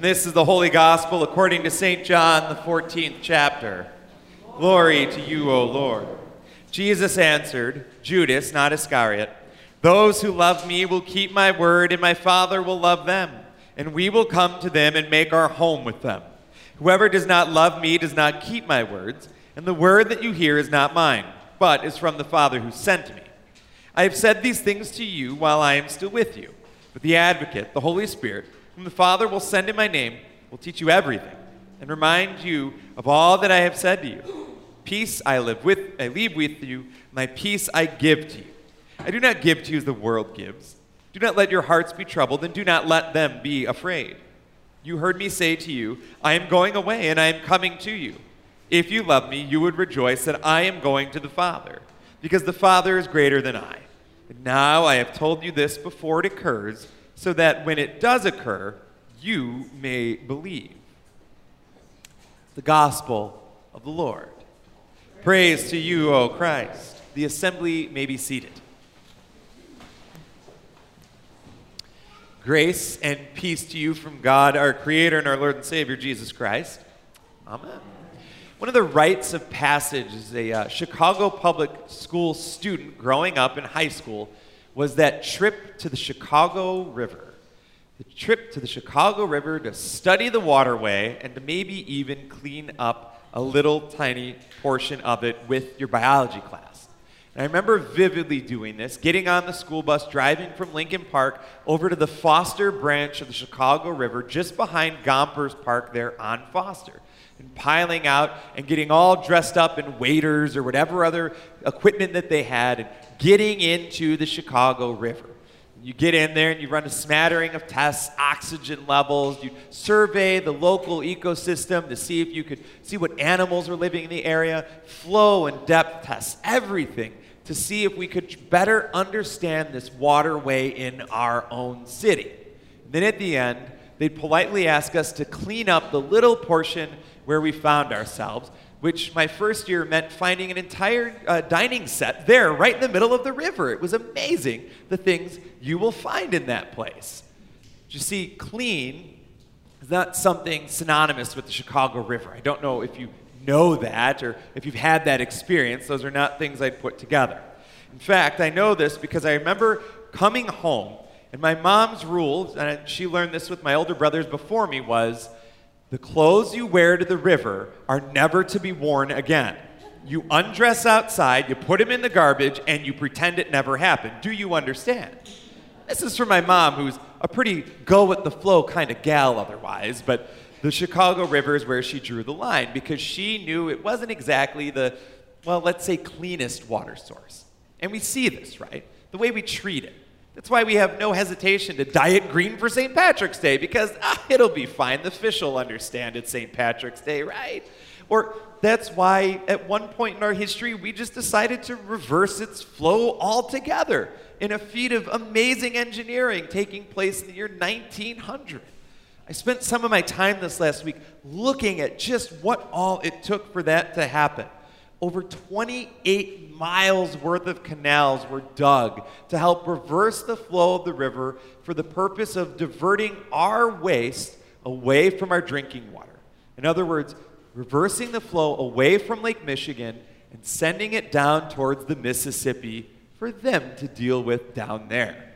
This is the Holy Gospel according to St. John, the 14th chapter. Glory to you, O Lord. Jesus answered, Judas, not Iscariot, Those who love me will keep my word, and my Father will love them, and we will come to them and make our home with them. Whoever does not love me does not keep my words, and the word that you hear is not mine, but is from the Father who sent me. I have said these things to you while I am still with you, but the advocate, the Holy Spirit, whom the Father will send in my name, will teach you everything and remind you of all that I have said to you. Peace I live with I leave with you, my peace I give to you. I do not give to you as the world gives. Do not let your hearts be troubled, and do not let them be afraid. You heard me say to you, I am going away, and I am coming to you. If you love me, you would rejoice that I am going to the Father, because the Father is greater than I. And now I have told you this before it occurs so that when it does occur, you may believe. The Gospel of the Lord. Praise to you, O Christ. The assembly may be seated. Grace and peace to you from God, our Creator and our Lord and Savior, Jesus Christ. Amen. One of the rites of passage is a uh, Chicago public school student growing up in high school was that trip to the Chicago River. The trip to the Chicago River to study the waterway and to maybe even clean up a little tiny portion of it with your biology class. And I remember vividly doing this, getting on the school bus, driving from Lincoln Park over to the Foster branch of the Chicago River, just behind Gompers Park there on Foster and piling out and getting all dressed up in waders or whatever other equipment that they had and getting into the Chicago River. You get in there and you run a smattering of tests, oxygen levels, you survey the local ecosystem to see if you could see what animals were living in the area, flow and depth tests, everything to see if we could better understand this waterway in our own city. And then at the end, they'd politely ask us to clean up the little portion where we found ourselves, which my first year meant finding an entire uh, dining set there, right in the middle of the river. It was amazing the things you will find in that place. You see, clean is not something synonymous with the Chicago River. I don't know if you know that or if you've had that experience. Those are not things I'd put together. In fact, I know this because I remember coming home, and my mom's rule, and she learned this with my older brothers before me, was the clothes you wear to the river are never to be worn again. You undress outside, you put them in the garbage, and you pretend it never happened. Do you understand? This is from my mom, who's a pretty go with the flow kind of gal otherwise, but the Chicago River is where she drew the line because she knew it wasn't exactly the, well, let's say, cleanest water source. And we see this, right? The way we treat it. That's why we have no hesitation to dye it green for St. Patrick's Day, because ah, it'll be fine. The fish will understand it's St. Patrick's Day, right? Or that's why at one point in our history, we just decided to reverse its flow altogether in a feat of amazing engineering taking place in the year 1900. I spent some of my time this last week looking at just what all it took for that to happen. Over 28 miles worth of canals were dug to help reverse the flow of the river for the purpose of diverting our waste away from our drinking water. In other words, reversing the flow away from Lake Michigan and sending it down towards the Mississippi for them to deal with down there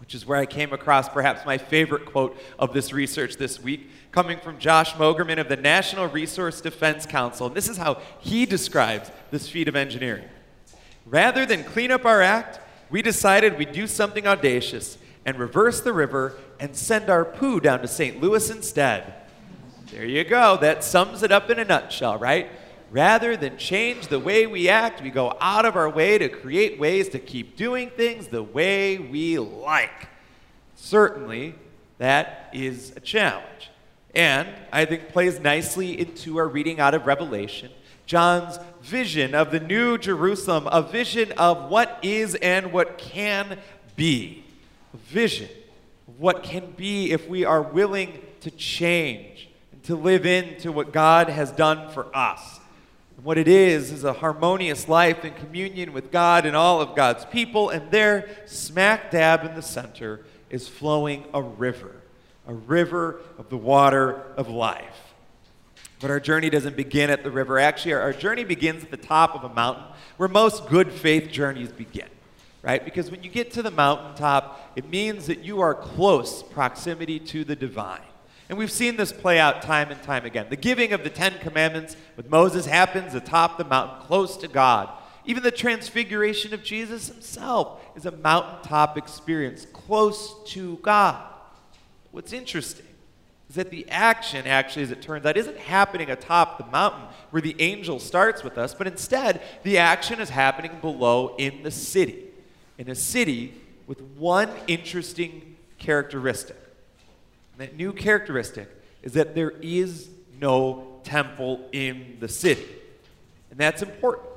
which is where I came across perhaps my favorite quote of this research this week, coming from Josh Mogerman of the National Resource Defense Council. And this is how he describes this feat of engineering. Rather than clean up our act, we decided we'd do something audacious and reverse the river and send our poo down to St. Louis instead. There you go. That sums it up in a nutshell, right? Rather than change the way we act, we go out of our way to create ways to keep doing things the way we like. Certainly, that is a challenge. And I think plays nicely into our reading out of Revelation. John's vision of the new Jerusalem, a vision of what is and what can be. A vision of what can be if we are willing to change and to live into what God has done for us. And what it is, is a harmonious life in communion with God and all of God's people. And there, smack dab in the center, is flowing a river. a river of the water of life. But our journey doesn't begin at the river. Actually, our, our journey begins at the top of a mountain where most good faith journeys begin, right? Because when you get to the mountaintop, it means that you are close proximity to the divine. And we've seen this play out time and time again. The giving of the Ten Commandments with Moses happens atop the mountain, close to God. Even the transfiguration of Jesus himself is a mountaintop experience, close to God. What's interesting is that the action, actually, as it turns out, isn't happening atop the mountain where the angel starts with us, but instead, the action is happening below in the city. In a city with one interesting characteristic that new characteristic is that there is no temple in the city. And that's important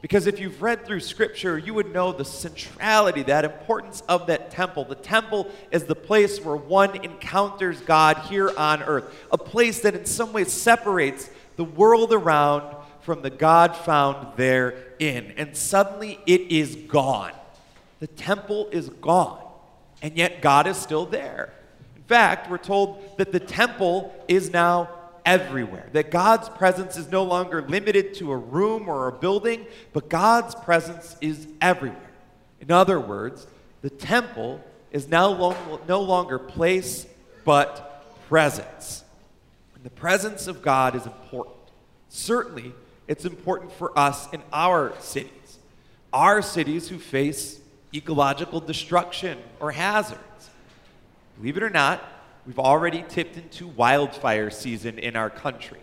because if you've read through Scripture, you would know the centrality, that importance of that temple. The temple is the place where one encounters God here on earth, a place that in some ways separates the world around from the God found therein. And suddenly it is gone. The temple is gone, and yet God is still there fact, we're told that the temple is now everywhere, that God's presence is no longer limited to a room or a building, but God's presence is everywhere. In other words, the temple is now no longer place, but presence. And the presence of God is important. Certainly, it's important for us in our cities, our cities who face ecological destruction or hazards. Believe it or not, we've already tipped into wildfire season in our country,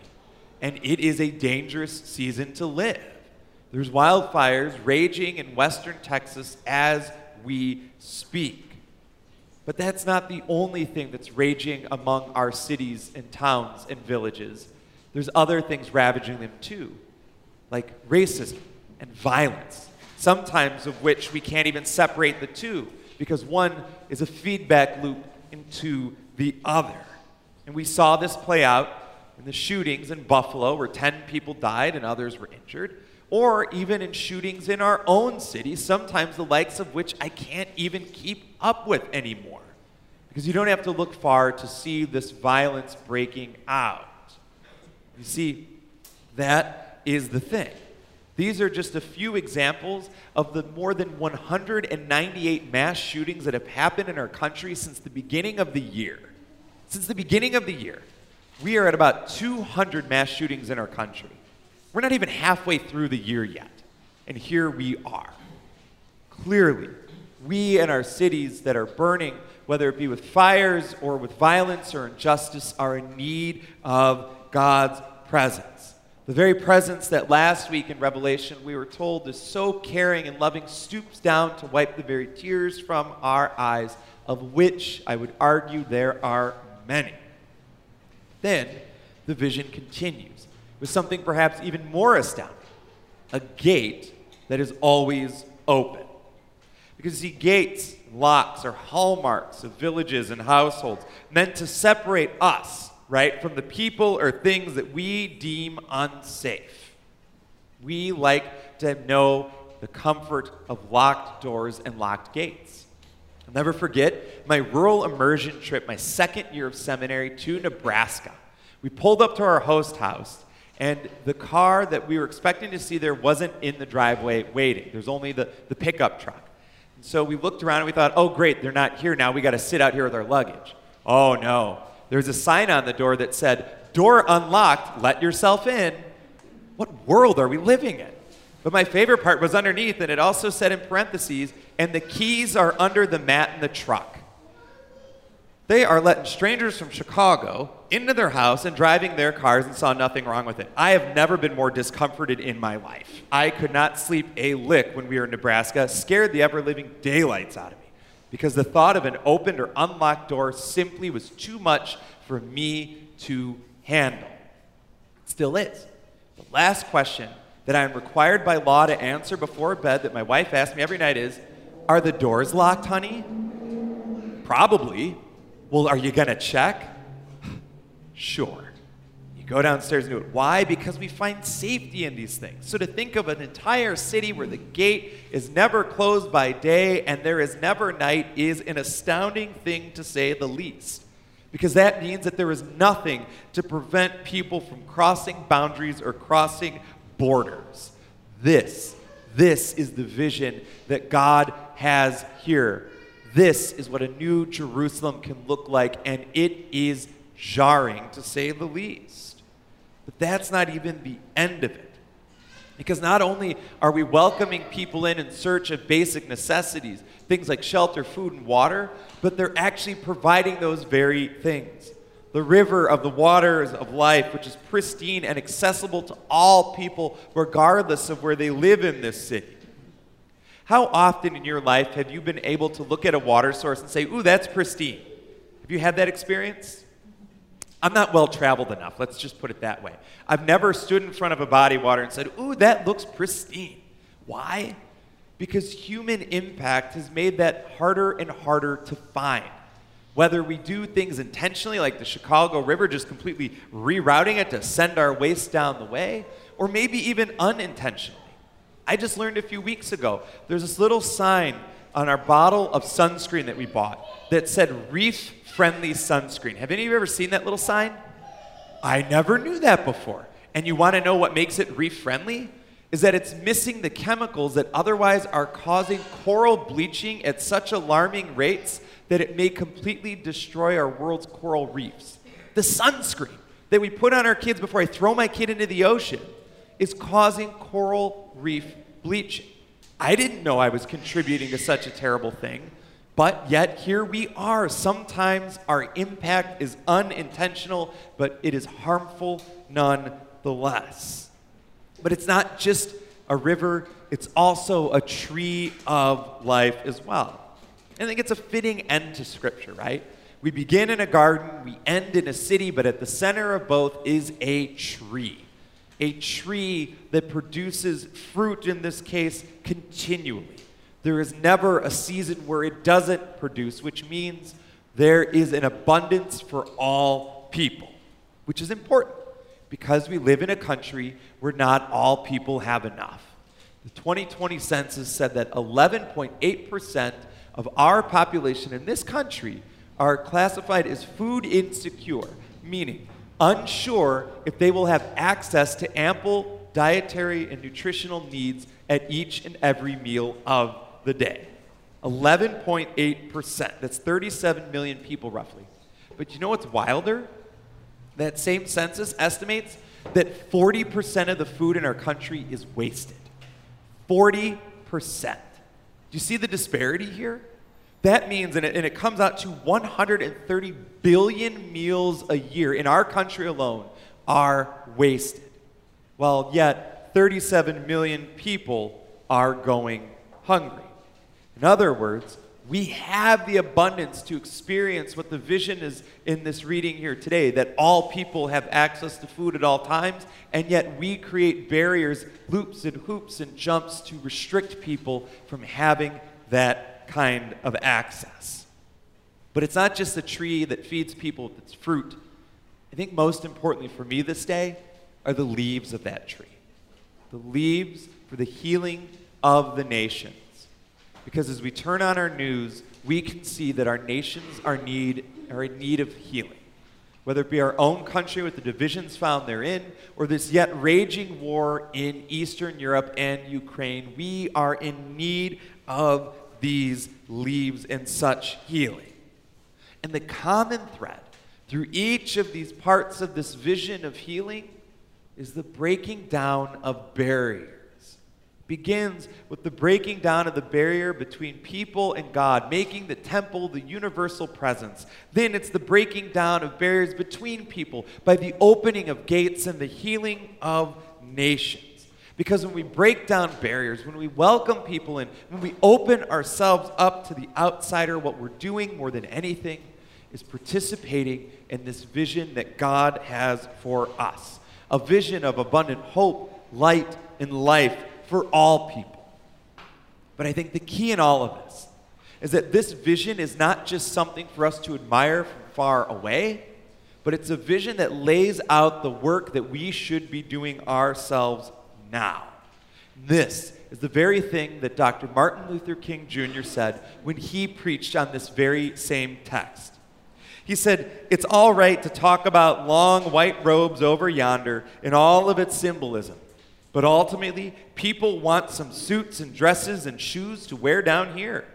and it is a dangerous season to live. There's wildfires raging in western Texas as we speak. But that's not the only thing that's raging among our cities and towns and villages. There's other things ravaging them too, like racism and violence, sometimes of which we can't even separate the two because one is a feedback loop into the other. And we saw this play out in the shootings in Buffalo, where 10 people died and others were injured, or even in shootings in our own city, sometimes the likes of which I can't even keep up with anymore. Because you don't have to look far to see this violence breaking out. You see, that is the thing. These are just a few examples of the more than 198 mass shootings that have happened in our country since the beginning of the year. Since the beginning of the year, we are at about 200 mass shootings in our country. We're not even halfway through the year yet, and here we are. Clearly, we and our cities that are burning, whether it be with fires or with violence or injustice, are in need of God's presence. The very presence that last week in Revelation we were told is so caring and loving stoops down to wipe the very tears from our eyes, of which I would argue there are many. Then the vision continues with something perhaps even more astounding a gate that is always open. Because, see, gates, locks are hallmarks of villages and households meant to separate us right, from the people or things that we deem unsafe. We like to know the comfort of locked doors and locked gates. I'll never forget my rural immersion trip, my second year of seminary to Nebraska. We pulled up to our host house, and the car that we were expecting to see there wasn't in the driveway waiting. There's only the, the pickup truck. And so we looked around and we thought, oh, great, they're not here now. We got to sit out here with our luggage. Oh, no there was a sign on the door that said, Door unlocked, let yourself in. What world are we living in? But my favorite part was underneath, and it also said in parentheses, and the keys are under the mat in the truck. They are letting strangers from Chicago into their house and driving their cars and saw nothing wrong with it. I have never been more discomforted in my life. I could not sleep a lick when we were in Nebraska, scared the ever living daylights out of me because the thought of an opened or unlocked door simply was too much for me to handle. It still is. The last question that I am required by law to answer before bed that my wife asks me every night is Are the doors locked, honey? Probably. Well, are you going to check? sure go downstairs and do it. Why? Because we find safety in these things. So to think of an entire city where the gate is never closed by day and there is never night is an astounding thing to say the least. because that means that there is nothing to prevent people from crossing boundaries or crossing borders. This, this is the vision that God has here. This is what a new Jerusalem can look like, and it is jarring to say the least. But that's not even the end of it. Because not only are we welcoming people in in search of basic necessities, things like shelter, food, and water, but they're actually providing those very things. The river of the waters of life, which is pristine and accessible to all people, regardless of where they live in this city. How often in your life have you been able to look at a water source and say, Ooh, that's pristine? Have you had that experience? I'm not well traveled enough, let's just put it that way. I've never stood in front of a body of water and said, Ooh, that looks pristine. Why? Because human impact has made that harder and harder to find. Whether we do things intentionally, like the Chicago River, just completely rerouting it to send our waste down the way, or maybe even unintentionally. I just learned a few weeks ago there's this little sign on our bottle of sunscreen that we bought that said reef friendly sunscreen. Have any of you ever seen that little sign? I never knew that before. And you want to know what makes it reef friendly? Is that it's missing the chemicals that otherwise are causing coral bleaching at such alarming rates that it may completely destroy our world's coral reefs. The sunscreen that we put on our kids before I throw my kid into the ocean is causing coral reef bleaching. I didn't know I was contributing to such a terrible thing. But yet, here we are. Sometimes our impact is unintentional, but it is harmful nonetheless. But it's not just a river, it's also a tree of life as well. I think it's a fitting end to Scripture, right? We begin in a garden, we end in a city, but at the center of both is a tree. A tree that produces fruit, in this case, continually. There is never a season where it doesn't produce, which means there is an abundance for all people, which is important because we live in a country where not all people have enough. The 2020 census said that 11.8% of our population in this country are classified as food insecure, meaning unsure if they will have access to ample dietary and nutritional needs at each and every meal of the day. 11.8%. That's 37 million people roughly. But you know what's wilder? That same census estimates that 40% of the food in our country is wasted. 40%. Do you see the disparity here? That means, and it, and it comes out to 130 billion meals a year in our country alone are wasted. While yet 37 million people are going hungry. In other words, we have the abundance to experience what the vision is in this reading here today that all people have access to food at all times, and yet we create barriers, loops and hoops and jumps to restrict people from having that kind of access. But it's not just the tree that feeds people with its fruit. I think most importantly for me this day are the leaves of that tree. The leaves for the healing of the nations. Because as we turn on our news, we can see that our nations are, need, are in need of healing. Whether it be our own country with the divisions found therein, or this yet raging war in Eastern Europe and Ukraine, we are in need of these leaves and such healing. And the common thread through each of these parts of this vision of healing is the breaking down of barriers begins with the breaking down of the barrier between people and God, making the temple the universal presence. Then it's the breaking down of barriers between people by the opening of gates and the healing of nations. Because when we break down barriers, when we welcome people in, when we open ourselves up to the outsider, what we're doing more than anything is participating in this vision that God has for us a vision of abundant hope, light, and life for all people. But I think the key in all of this is that this vision is not just something for us to admire from far away, but it's a vision that lays out the work that we should be doing ourselves now. This is the very thing that Dr. Martin Luther King Jr. said when he preached on this very same text. He said, It's all right to talk about long white robes over yonder and all of its symbolism. But ultimately, people want some suits and dresses and shoes to wear down here.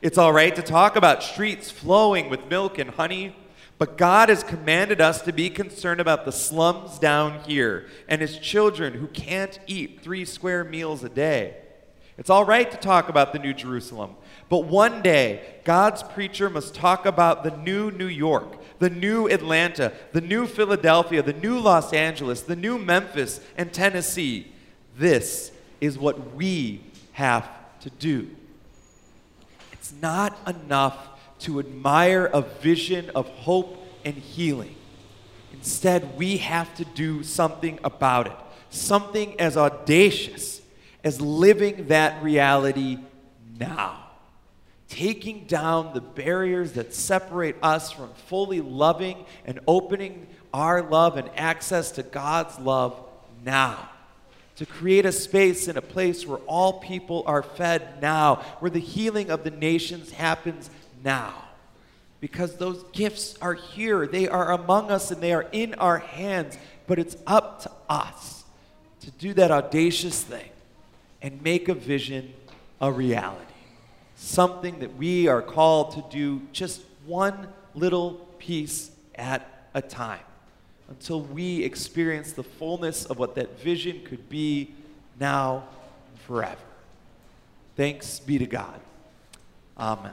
It's all right to talk about streets flowing with milk and honey, but God has commanded us to be concerned about the slums down here and his children who can't eat three square meals a day. It's all right to talk about the New Jerusalem, but one day, God's preacher must talk about the new New York, the new Atlanta, the new Philadelphia, the new Los Angeles, the new Memphis and Tennessee. This is what we have to do. It's not enough to admire a vision of hope and healing. Instead, we have to do something about it, something as audacious as living that reality now taking down the barriers that separate us from fully loving and opening our love and access to God's love now. To create a space and a place where all people are fed now, where the healing of the nations happens now. Because those gifts are here, they are among us, and they are in our hands. But it's up to us to do that audacious thing and make a vision a reality something that we are called to do just one little piece at a time until we experience the fullness of what that vision could be now and forever. Thanks be to God. Amen.